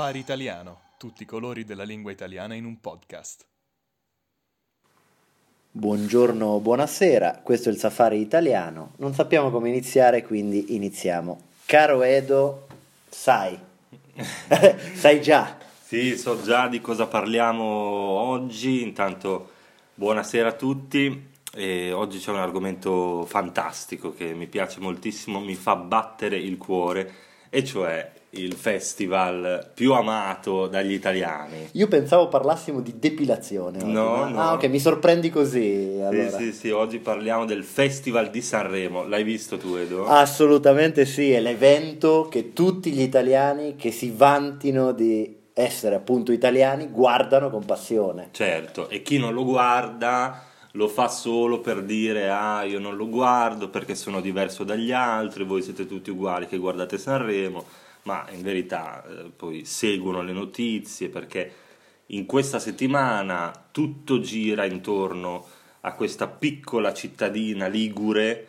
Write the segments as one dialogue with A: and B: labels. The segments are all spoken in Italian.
A: Safari Italiano, tutti i colori della lingua italiana in un podcast.
B: Buongiorno, buonasera, questo è il Safari Italiano. Non sappiamo come iniziare, quindi iniziamo. Caro Edo, sai, sai già.
C: Sì, so già di cosa parliamo oggi. Intanto, buonasera a tutti. E oggi c'è un argomento fantastico che mi piace moltissimo, mi fa battere il cuore, e cioè il festival più amato dagli italiani.
B: Io pensavo parlassimo di depilazione. oggi,
C: No,
B: ma-
C: no.
B: Ah, ok, mi sorprendi così. Allora.
C: Sì, sì, sì, oggi parliamo del Festival di Sanremo. L'hai visto tu, Edo?
B: Assolutamente sì, è l'evento che tutti gli italiani che si vantino di essere appunto italiani guardano con passione.
C: Certo, e chi non lo guarda lo fa solo per dire ah io non lo guardo perché sono diverso dagli altri, voi siete tutti uguali che guardate Sanremo, ma in verità eh, poi seguono le notizie perché in questa settimana tutto gira intorno a questa piccola cittadina ligure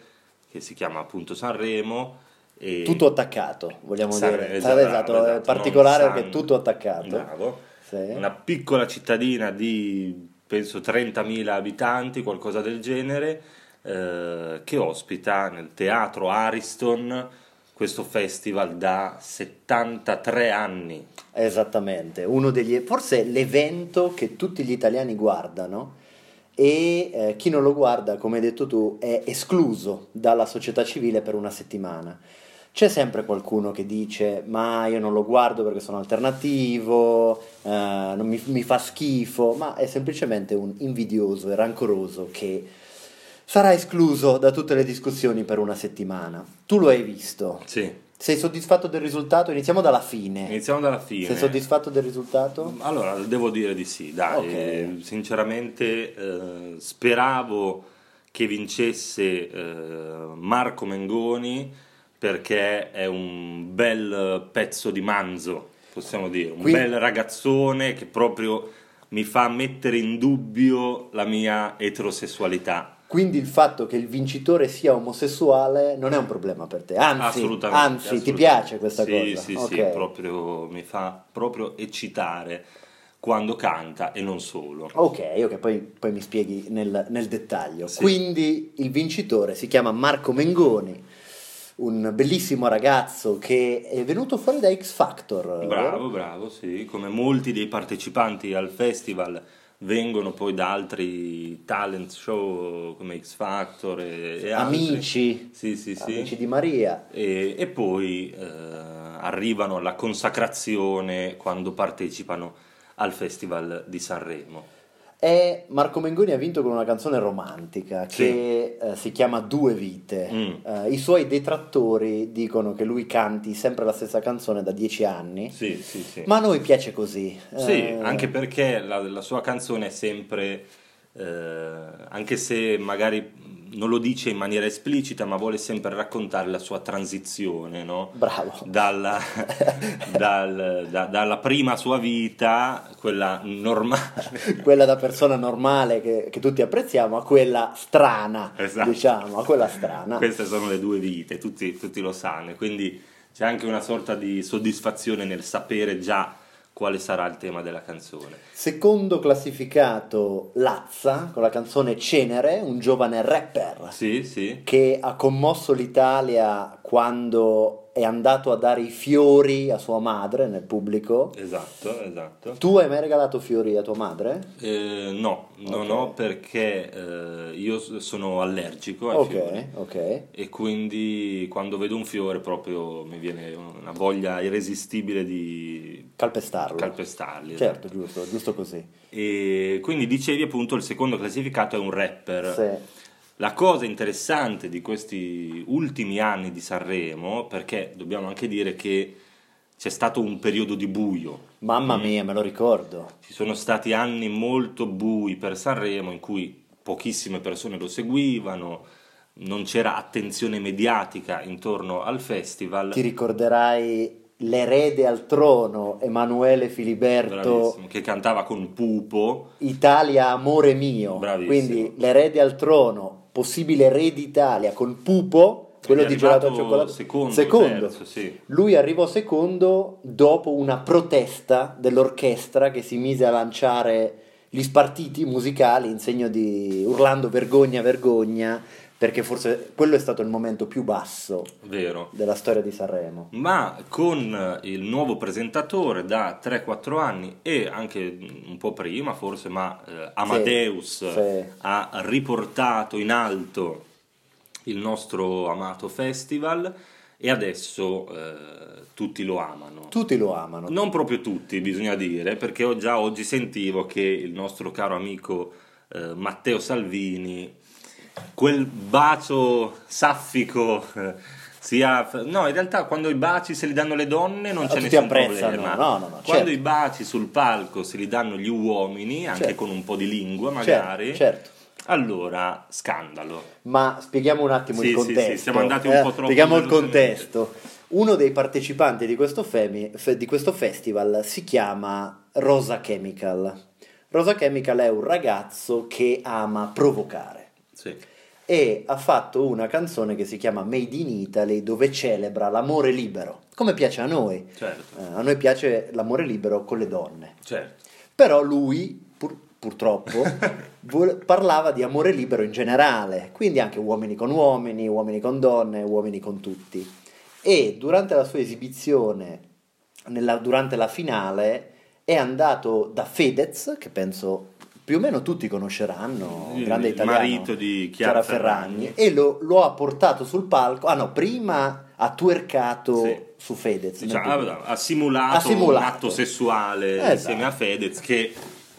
C: che si chiama appunto Sanremo. E
B: Tutto attaccato, vogliamo
C: San-
B: dire.
C: esatto,
B: esatto,
C: bravo,
B: è
C: esatto,
B: particolare perché è tutto attaccato.
C: Bravo.
B: Sì.
C: Una piccola cittadina di penso 30.000 abitanti, qualcosa del genere, eh, che ospita nel teatro Ariston questo festival da 73 anni.
B: Esattamente, uno degli, forse l'evento che tutti gli italiani guardano e eh, chi non lo guarda, come hai detto tu, è escluso dalla società civile per una settimana. C'è sempre qualcuno che dice ma io non lo guardo perché sono alternativo, eh, mi, mi fa schifo, ma è semplicemente un invidioso e rancoroso che sarà escluso da tutte le discussioni per una settimana. Tu lo hai visto,
C: Sì,
B: sei soddisfatto del risultato? Iniziamo dalla fine.
C: iniziamo dalla fine.
B: Sei soddisfatto del risultato?
C: Allora, devo dire di sì, dai,
B: Ok.
C: eh, sinceramente eh, speravo che vincesse eh, Marco Mengoni perché è un bel pezzo di manzo, possiamo dire, un
B: Quindi-
C: bel ragazzone che proprio mi fa mettere in dubbio la mia eterosessualità.
B: Quindi il fatto che il vincitore sia omosessuale non è un problema per te, anzi,
C: assolutamente.
B: anzi ti
C: assolutamente.
B: piace questa
C: sì,
B: cosa?
C: Sì,
B: Ok.
C: sì, proprio, mi fa proprio eccitare quando canta e non solo.
B: Ok, ok, poi, poi mi spieghi nel, nel dettaglio.
C: Sì.
B: Quindi il vincitore si chiama Marco Mengoni, un bellissimo ragazzo che è venuto fuori da X Factor.
C: Bravo,
B: vero?
C: bravo, sì, come molti dei partecipanti al festival vengono poi da altri talent show come X Factor e, e altri.
B: Amici,
C: Sì, sì, sì.
B: amici di Maria.
C: E, e poi eh, arrivano alla consacrazione quando partecipano al Festival di Sanremo.
B: E Marco Mengoni ha vinto con una canzone romantica che eh, si chiama Due vite.
C: Mm.
B: Eh, I suoi detrattori dicono che lui canti sempre la stessa canzone da dieci anni,
C: Sì, sì, sì.
B: ma a noi piace così.
C: Sì,
B: Eh,
C: anche perché la, la sua canzone è sempre, eh, anche se magari non lo dice in maniera esplicita, ma vuole sempre raccontare la sua transizione, no?
B: Bravo.
C: Dalla, dal- da- dalla prima sua vita, quella normale,
B: quella da persona normale che, che tutti apprezziamo a quella strana,
C: Esatto.
B: diciamo, a quella strana.
C: queste sono le due vite, tutti, tutti lo sanno, quindi c'è anche una sorta di soddisfazione nel sapere già quale sarà il tema della canzone.
B: Secondo classificato Lazza con la canzone Cenere, un giovane rapper
C: Sì, sì.
B: che ha commosso l'Italia quando è andato a dare i fiori a sua madre nel pubblico.
C: Esatto, esatto.
B: Tu hai mai regalato fiori a tua madre?
C: Eh, no, non
B: Ok.
C: ho perché eh, io sono allergico ai fiori
B: Ok, ok.
C: e quindi quando vedo un fiore proprio mi viene una voglia irresistibile di
B: Calpestarlo.
C: calpestarli.
B: Certo, giusto, giusto così.
C: E quindi dicevi appunto il secondo classificato è un rapper.
B: Sì.
C: La cosa interessante di questi ultimi anni di Sanremo, perché dobbiamo anche dire che c'è stato un periodo di buio,
B: Mamma
C: Mm.
B: mia, me lo ricordo.
C: Ci sono stati anni molto bui per Sanremo in cui pochissime persone lo seguivano, non c'era attenzione mediatica intorno al festival.
B: Ti ricorderai l'erede al trono, Emanuele Filiberto,
C: Bravissimo, che cantava con Pupo.
B: Italia amore mio.
C: Bravissimo.
B: Quindi l'erede al trono, possibile re d'Italia con Pupo quello di gelato al cioccolato
C: secondo,
B: secondo.
C: terzo, sì.
B: Lui arrivò secondo dopo una protesta dell'orchestra che si mise a lanciare gli spartiti musicali in segno di urlando vergogna, vergogna, perché forse quello è stato il momento più basso
C: Vero.
B: della storia di Sanremo.
C: Ma con il nuovo presentatore da 3-4 anni e anche un po' prima forse, ma eh, Amadeus
B: sì.
C: ha riportato in alto il nostro amato festival e adesso eh, tutti lo amano.
B: Tutti lo amano.
C: Non proprio tutti, bisogna dire, perché ho già oggi sentivo che il nostro caro amico eh, Matteo Salvini, quel bacio saffico, eh, sia... No, in realtà quando i baci se li danno le donne non
B: Ah,
C: c'è nessun problema.
B: no, no, no,
C: quando
B: certo.
C: i baci sul palco se li danno gli uomini, anche
B: Certo.
C: con un po' di lingua
B: Certo,
C: magari,
B: certo.
C: allora scandalo.
B: Ma spieghiamo un attimo
C: Sì,
B: il
C: sì, sì,
B: contesto.
C: siamo andati un
B: eh,
C: po' troppo
B: Spieghiamo il contesto. Uno dei partecipanti di questo, femi- fe- di questo festival si chiama Rosa Chemical. Rosa Chemical è un ragazzo che ama provocare
C: Sì.
B: e ha fatto una canzone che si chiama Made in Italy dove celebra l'amore libero, come piace a noi.
C: Certo,
B: Eh, a noi piace l'amore libero con le donne.
C: certo.
B: Però lui, pur- purtroppo, vuole- parlava di amore libero in generale, quindi anche uomini con uomini, uomini con donne, uomini con tutti. E durante la sua esibizione, nella- durante la finale, è andato da Fedez, che penso più o meno tutti conosceranno,
C: Il
B: grande italiano,
C: marito di Chiara Ferragni.
B: e lo, lo ha portato sul palco. Ah no, prima ha twerkato
C: Sì.
B: su Fedez.
C: Diciamo, ha, simulato
B: Ha simulato.
C: un atto sessuale
B: Esatto.
C: insieme a Fedez che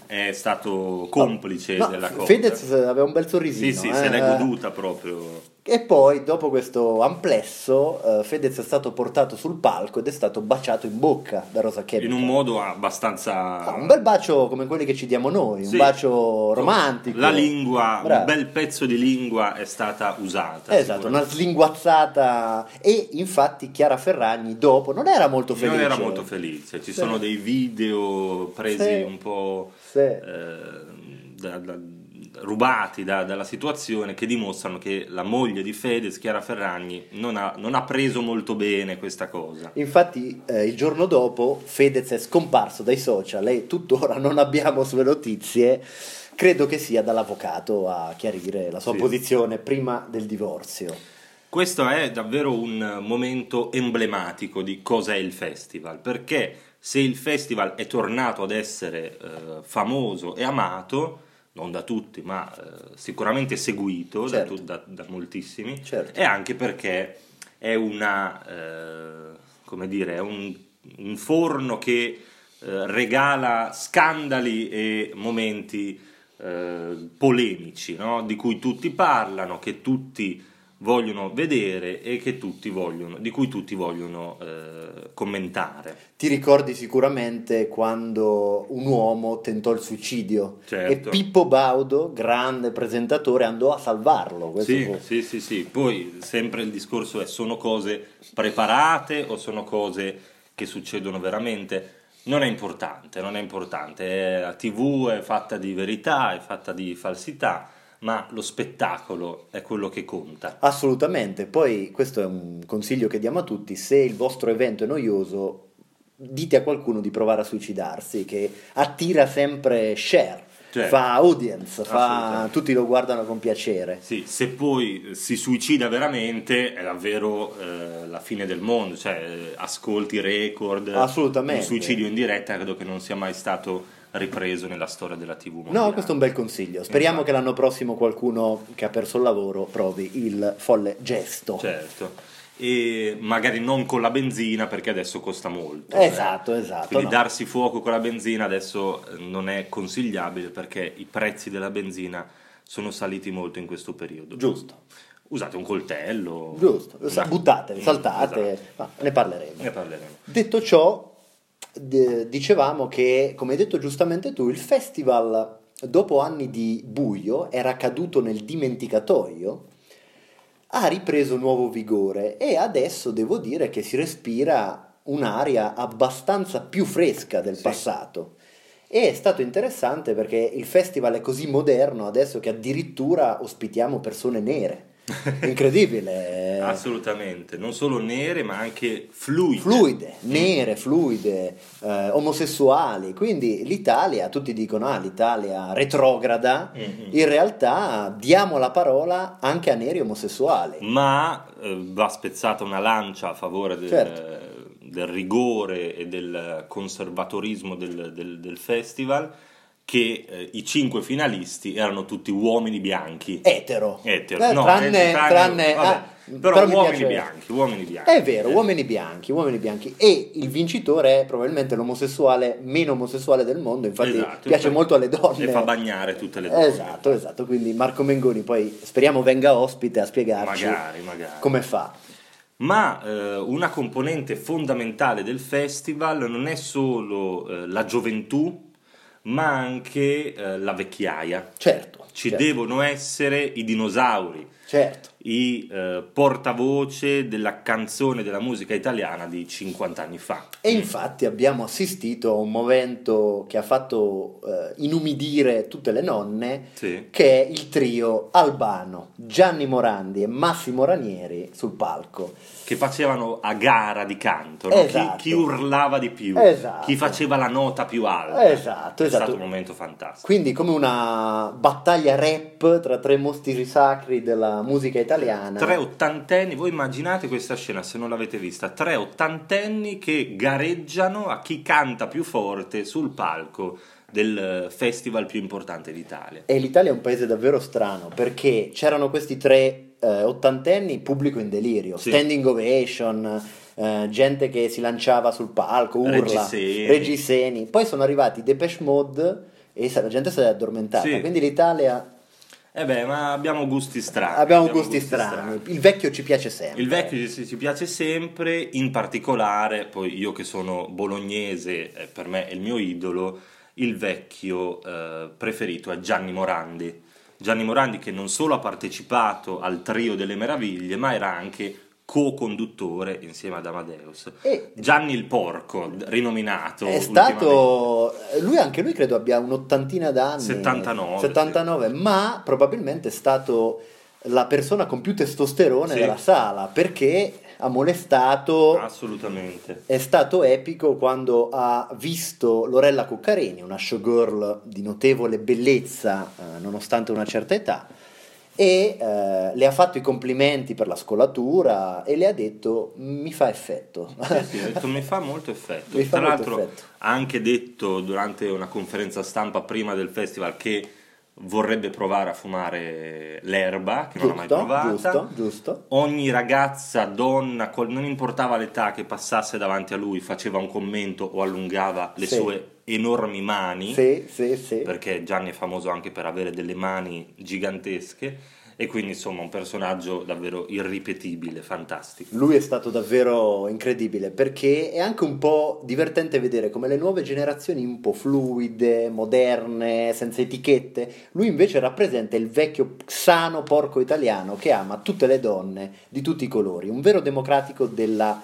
C: è stato complice
B: No,
C: della cosa.
B: Fedez aveva un bel sorrisino.
C: sì, sì,
B: eh.
C: se l'è goduta proprio.
B: E poi, dopo questo amplesso, eh, Fedez è stato portato sul palco ed è stato baciato in bocca da Rosa Chemical.
C: In un modo abbastanza...
B: Ah, un bel bacio come quelli che ci diamo noi,
C: Sì.
B: un bacio romantico.
C: La lingua,
B: Bravo.
C: un bel pezzo di lingua è stata usata.
B: Esatto, una slinguazzata. E infatti Chiara Ferragni dopo non era molto felice.
C: Non era molto felice, ci
B: Sì.
C: sono dei video presi
B: Sì.
C: un po'
B: Sì.
C: eh, da- da- rubati da- dalla situazione che dimostrano che la moglie di Fedez, Chiara Ferragni, non ha, non ha preso molto bene questa cosa.
B: Infatti, eh, il giorno dopo Fedez è scomparso dai social e tuttora non abbiamo sue notizie. Credo che sia dall'avvocato a chiarire la sua
C: Sì.
B: posizione prima del divorzio.
C: Questo è davvero un momento emblematico di cosa è il festival, perché se il festival è tornato ad essere eh, famoso e amato, non da tutti, ma eh, sicuramente seguito da
B: Certo.
C: tu- da, da moltissimi,
B: Certo.
C: è anche perché è una, eh, come dire, è un, un forno che eh, regala scandali e momenti eh, polemici, no? di cui tutti parlano, che tutti vogliono vedere e che tutti vogliono, di cui tutti vogliono eh, commentare.
B: Ti ricordi sicuramente quando un uomo tentò il suicidio
C: Certo.
B: e Pippo Baudo, grande presentatore, andò a salvarlo.
C: Sì,
B: fu-
C: sì, sì, sì. Poi sempre il discorso è sono cose preparate o sono cose che succedono veramente? Non è importante, non è importante. La TV è fatta di verità, è fatta di falsità, ma lo spettacolo è quello che conta.
B: Assolutamente, poi questo è un consiglio che diamo a tutti, se il vostro evento è noioso, dite a qualcuno di provare a suicidarsi, che attira sempre share,
C: Certo.
B: fa audience, fa... Tutti lo guardano con piacere.
C: Sì, se poi si suicida veramente è davvero eh, la fine del mondo, cioè eh, ascolti record,
B: Assolutamente.
C: un suicidio in diretta credo che non sia mai stato ripreso nella storia della TV mondiale.
B: No, questo è un bel consiglio. Speriamo
C: Infatti.
B: che l'anno prossimo qualcuno che ha perso il lavoro provi il folle gesto.
C: Certo, e magari non con la benzina perché adesso costa molto. eh.
B: Esatto, esatto.
C: Quindi
B: no.
C: darsi fuoco con la benzina adesso eh, non è consigliabile perché i prezzi della benzina sono saliti molto in questo periodo.
B: Giusto,
C: Usate un coltello.
B: giusto.
C: una-
B: Buttatevi,
C: Mm,
B: saltate,
C: esatto.
B: ma ne parleremo.
C: Ne parleremo.
B: Detto ciò, d- dicevamo che, come hai detto giustamente tu, il festival, dopo anni di buio, era caduto nel dimenticatoio, ha ripreso nuovo vigore e adesso devo dire che si respira un'aria abbastanza più fresca del
C: Sì.
B: passato. E è stato interessante perché il festival è così moderno adesso che addirittura ospitiamo persone nere. incredibile.
C: Assolutamente, non solo nere ma anche fluide.
B: Fluide, nere, fluide, eh, omosessuali. Quindi l'Italia, tutti dicono ah l'Italia retrograda,
C: Mhm.
B: in realtà diamo la parola anche a neri omosessuali.
C: Ma eh, va spezzata una lancia a favore del,
B: Certo.
C: del rigore e del conservatorismo del, del- del festival che eh, i cinque finalisti erano tutti uomini bianchi.
B: Etero.
C: Etero.
B: Eh,
C: No,
B: tranne,
C: eh, tranne-
B: tranne- ah,
C: però,
B: mi
C: uomini bianchi, uomini bianchi.
B: È vero, uomini bianchi, uomini bianchi. E il vincitore è probabilmente l'omosessuale meno omosessuale del mondo, infatti
C: Esatto,
B: piace
C: infatti-
B: molto alle donne.
C: E fa bagnare tutte le donne.
B: Esatto, esatto. Quindi Marco Mengoni poi speriamo venga ospite a spiegarci
C: Magari, magari.
B: come fa.
C: Ma eh, una componente fondamentale del festival non è solo eh, la gioventù, ma anche eh, la vecchiaia.
B: Certo.
C: Ci
B: certo,
C: devono essere i dinosauri,
B: certo.
C: I eh, portavoce della canzone della musica italiana di 50 anni fa.
B: E infatti abbiamo assistito a un momento che ha fatto eh, inumidire tutte le nonne,
C: Sì.
B: che è il trio Albano, Gianni Morandi e Massimo Ranieri sul palco.
C: Che facevano a gara di canto, no? Chi-
B: Esatto.
C: chi, urlava di più,
B: Esatto.
C: chi faceva la nota più alta.
B: Esatto,
C: È
B: esatto.
C: stato un momento fantastico.
B: Quindi come una battaglia rap tra tre mostri sacri della musica italiana.
C: Tre ottantenni, voi immaginate questa scena se non l'avete vista, tre ottantenni che gareggiano a chi canta più forte sul palco del festival più importante d'Italia.
B: E l'Italia è un paese davvero strano perché c'erano questi tre eh, ottantenni, pubblico in delirio,
C: Sì.
B: standing ovation, eh, gente che si lanciava sul palco, urla,
C: Reggiseni.
B: reggiseni. Poi sono arrivati Depeche Mode e la gente si è addormentata.
C: Sì.
B: Quindi l'Italia
C: Eh beh, ma abbiamo gusti strani.
B: abbiamo gusti strani. Il vecchio ci piace sempre.
C: Il vecchio ci, ci piace sempre, in particolare, poi io che sono bolognese, eh, per me è il mio idolo, il vecchio eh, preferito è Gianni Morandi. Gianni Morandi che non solo ha partecipato al Trio delle Meraviglie, ma era anche co-conduttore insieme ad Amadeus.
B: E-
C: Gianni il Porco, rinominato.
B: È stato lui anche lui credo abbia un'ottantina d'anni
C: 79,
B: 79 ma probabilmente è stato la persona con più testosterone
C: Sì.
B: della sala perché ha molestato
C: Assolutamente.
B: è stato epico quando ha visto Lorella Cuccarini una showgirl di notevole bellezza eh, nonostante una certa età e eh, le ha fatto i complimenti per la scolatura e le ha detto mi fa effetto
C: Sì, sì, detto, mi fa molto effetto.
B: Fa
C: Tra
B: molto
C: l'altro
B: effetto.
C: ha anche detto durante una conferenza stampa prima del festival che vorrebbe provare a fumare l'erba, che non ha mai
B: giusto,
C: provata.
B: giusto, giusto.
C: Ogni ragazza, donna, non importava l'età che passasse davanti a lui, faceva un commento o allungava le
B: Sì.
C: sue enormi mani,
B: Sì, sì, sì.
C: perché Gianni è famoso anche per avere delle mani gigantesche e quindi insomma un personaggio davvero irripetibile, fantastico.
B: Lui è stato davvero incredibile perché è anche un po' divertente vedere come le nuove generazioni un po' fluide, moderne, senza etichette, lui invece rappresenta il vecchio sano porco italiano che ama tutte le donne di tutti i colori, un vero democratico della,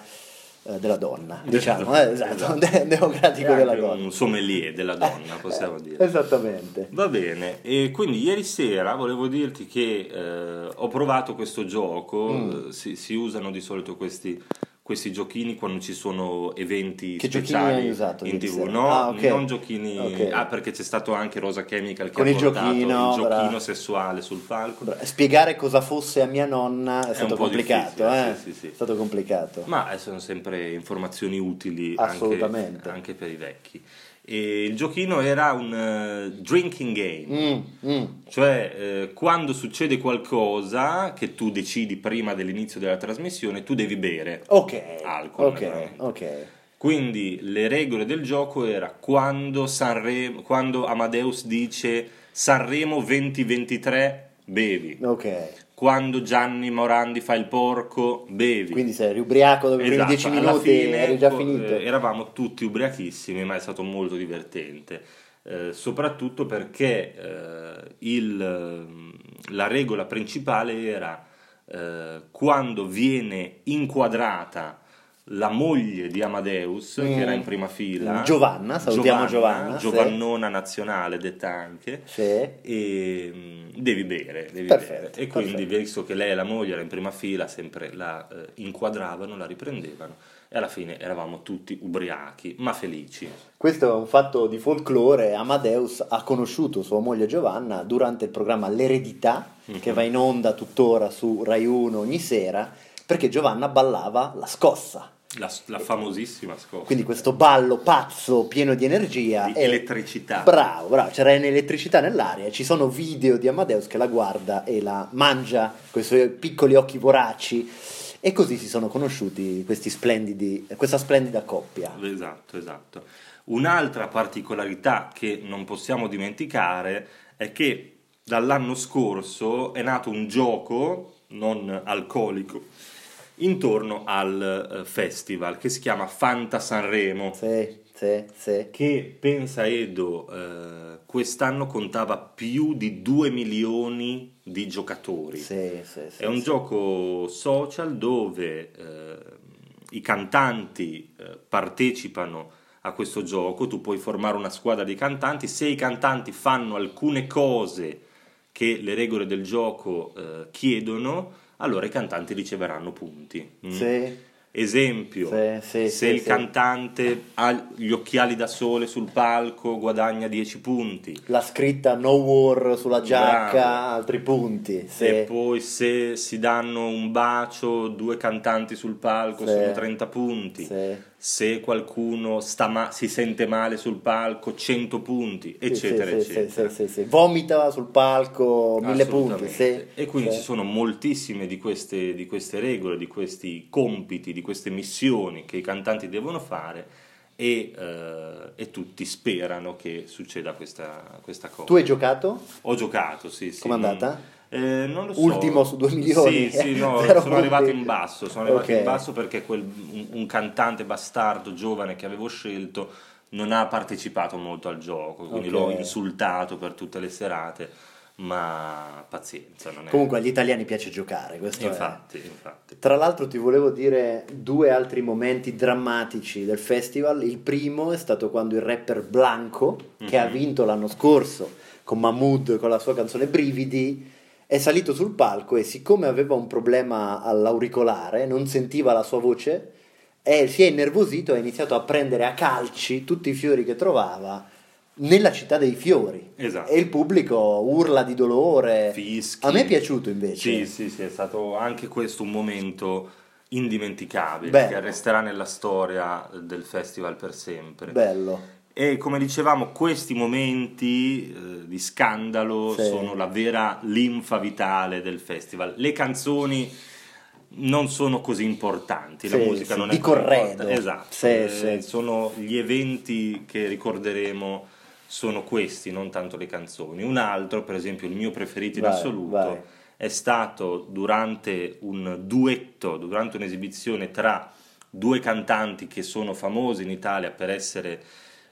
B: della donna, diciamo, eh, esatto,
C: Esatto.
B: democratico della donna.
C: un sommelier della donna, possiamo
B: Eh,
C: dire.
B: Esattamente.
C: Va bene, e quindi ieri sera volevo dirti che eh, ho provato questo gioco,
B: Mm.
C: eh, si, si usano di solito questi, questi giochini quando ci sono eventi
B: Che
C: speciali
B: hai usato
C: in tv, no,
B: Ah, ok.
C: non giochini,
B: Ok.
C: ah perché c'è stato anche Rosa Chemical che
B: Con
C: ha
B: il giochino,
C: il giochino
B: bravo.
C: sessuale sul palco.
B: Bra- Spiegare cosa fosse a mia nonna è,
C: un
B: stato complicato, eh?
C: sì, sì, sì.
B: È stato complicato.
C: Ma eh, sono sempre informazioni utili anche,
B: Assolutamente.
C: anche per i vecchi. E il giochino era un eh, drinking game.
B: Mm, mm.
C: Cioè, eh, quando succede qualcosa che tu decidi prima dell'inizio della trasmissione, tu devi bere.
B: Ok,
C: Alcol,
B: ok,
C: naturalmente.
B: ok.
C: Quindi le regole del gioco era quando, Sanremo, quando Amadeus dice Sanremo 2023, bevi.
B: Ok,
C: Quando Gianni Morandi fa il porco, bevi.
B: quindi sei ubriaco dopo i
C: Esatto,
B: dieci
C: alla
B: minuti,
C: fine,
B: eri già finito.
C: eh, eravamo tutti ubriachissimi, ma è stato molto divertente. Eh, soprattutto perché eh, il, ehm, la regola principale era eh, quando viene inquadrata la moglie di Amadeus,
B: Mm.
C: che era in prima fila.
B: Giovanna, salutiamo Giovanna, sì.
C: Giovannona nazionale detta anche.
B: Sì.
C: E mm, devi bere, devi
B: Perfetto,
C: bere. E quindi,
B: perfetto.
C: visto che lei e la moglie era in prima fila, sempre la eh, inquadravano, la riprendevano. E alla fine eravamo tutti ubriachi, ma felici.
B: Questo è un fatto di folklore. Amadeus ha conosciuto sua moglie Giovanna durante il programma L'eredità, che
C: Mhm.
B: va in onda tuttora su Rai 1 ogni sera, perché Giovanna ballava la scossa.
C: La, la famosissima scossa.
B: Quindi questo ballo pazzo, pieno di energia.
C: Di
B: e-
C: elettricità.
B: Bravo, bravo, c'era un'elettricità nell'aria. Ci sono video di Amadeus che la guarda e la mangia con i suoi piccoli occhi voraci. E così si sono conosciuti questi splendidi, questa splendida coppia.
C: Esatto, esatto. Un'altra particolarità che non possiamo dimenticare è che dall'anno scorso è nato un gioco non alcolico intorno al eh, festival che si chiama Fanta Sanremo.
B: Sì, sì, sì.
C: Che pensa Edo, eh, quest'anno contava più di 2 milioni di giocatori.
B: Sì, sì, sì,
C: È un
B: sì.
C: gioco social dove eh, i cantanti eh, partecipano a questo gioco, tu puoi formare una squadra di cantanti, se i cantanti fanno alcune cose che le regole del gioco eh, chiedono, allora i cantanti riceveranno punti. mm?
B: Sì.
C: Esempio,
B: Sì, sì,
C: se il cantante ha gli occhiali da sole sul palco guadagna 10 punti.
B: La scritta No War sulla giacca,
C: Bravo.
B: altri punti. Sì.
C: E poi se si danno un bacio, due cantanti sul palco sono 30 punti. Se qualcuno sta ma- si sente male sul palco, 100 punti, eccetera,
B: sì, sì,
C: eccetera.
B: sì. Vomita sul palco, mille punti.
C: Assolutamente.
B: Sì.
C: E quindi ci sono moltissime di queste, di queste regole, di questi compiti, di queste missioni che i cantanti devono fare e, eh, e tutti sperano che succeda questa, questa cosa.
B: Tu hai giocato?
C: Ho giocato, sì, sì.
B: Com'è andata?
C: Eh, non lo so.
B: Ultimo su due milioni.
C: Sì, sì, no,
B: Però
C: sono arrivato
B: punti.
C: in basso, sono arrivato
B: Ok.
C: in basso perché quel, un, un cantante bastardo giovane che avevo scelto non ha partecipato molto al gioco, quindi
B: Ok.
C: l'ho insultato per tutte le serate, ma pazienza, non è...
B: Comunque agli italiani piace giocare, questo è-
C: infatti, infatti.
B: Tra l'altro ti volevo dire due altri momenti drammatici del festival. Il primo è stato quando il rapper Blanco, che ha
C: Mhm.
B: vinto l'anno scorso con Mahmood con la sua canzone Brividi, è salito sul palco e siccome aveva un problema all'auricolare, non sentiva la sua voce, e si è innervosito e ha iniziato a prendere a calci tutti i fiori che trovava nella città dei fiori.
C: Esatto.
B: E il pubblico urla di dolore.
C: Fischi.
B: A me è piaciuto invece.
C: Sì, sì, sì, è stato anche questo un momento indimenticabile
B: Bello.
C: che resterà nella storia del festival per sempre.
B: Bello.
C: E come dicevamo, questi momenti eh, di scandalo
B: Sì.
C: sono la vera linfa vitale del festival. Le canzoni non sono così importanti, la
B: Sì,
C: musica
B: sì,
C: non
B: di
C: è così
B: corredo.
C: Esatto, eh, sono gli eventi che ricorderemo sono questi, non tanto le canzoni. Un altro, per esempio, il mio preferito in
B: Vai,
C: assoluto
B: vai.
C: è stato durante un duetto, durante un'esibizione tra due cantanti che sono famosi in Italia per essere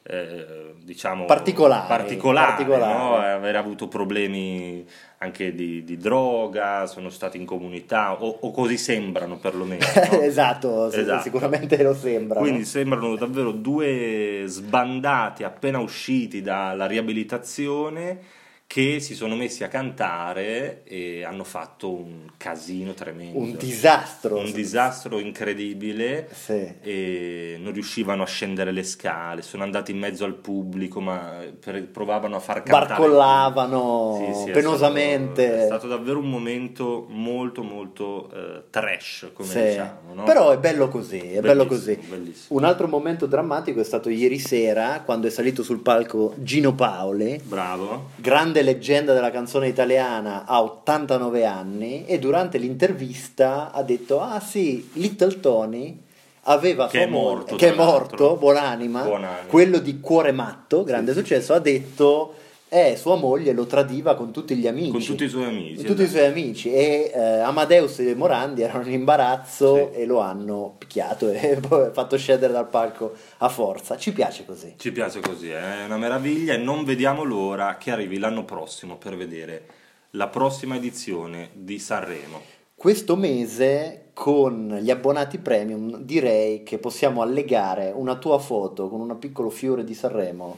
C: eh, diciamo
B: Particolari,
C: particolari,
B: particolari.
C: no? Eh, aver avuto problemi anche di, di droga, sono stati in comunità o, o così sembrano perlomeno. no?
B: esatto,
C: Esatto.
B: sicuramente lo sembra.
C: Quindi
B: no?
C: sembrano davvero due sbandati appena usciti dalla riabilitazione che si sono messi a cantare e hanno fatto un casino tremendo.
B: un disastro.
C: Un disastro incredibile
B: Sì.
C: e non riuscivano a scendere le scale, sono andati in mezzo al pubblico ma per- provavano a far cantare.
B: Barcollavano
C: Sì, sì, è
B: penosamente.
C: stato- È stato, davvero un momento molto molto eh, trash, come
B: Sì.
C: diciamo. no?
B: Però è bello così, è bello così.
C: Bellissimo, bellissimo.
B: Un altro momento drammatico è stato ieri sera quando è salito sul palco Gino Paoli,
C: Bravo.
B: grande leggenda della canzone italiana, ha 89 anni e durante l'intervista ha detto "Ah sì, Little Tony aveva
C: Che è
B: moglie-
C: morto,
B: che è morto, buonanima,
C: Buonanima.
B: quello di Cuore Matto, grande
C: Sì, sì.
B: successo, ha detto eh, sua moglie lo tradiva con tutti gli amici.
C: Con tutti i suoi amici.
B: Con tutti i suoi amici e eh, Amadeus e Morandi erano in imbarazzo
C: Sì.
B: e lo hanno picchiato e poi fatto scendere dal palco a forza. Ci piace così.
C: Ci piace così, è una meraviglia e non vediamo l'ora che arrivi l'anno prossimo per vedere la prossima edizione di Sanremo.
B: questo mese con gli abbonati premium direi che possiamo allegare una tua foto con un piccolo fiore di Sanremo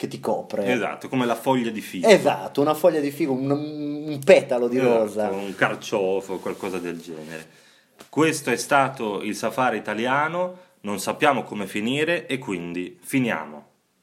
B: che ti copre.
C: Esatto, come la foglia di figo.
B: Esatto, una foglia di figo, un, un petalo di
C: Esatto,
B: rosa.
C: un carciofo, qualcosa del genere. Questo è stato il safari italiano, non sappiamo come finire e quindi finiamo.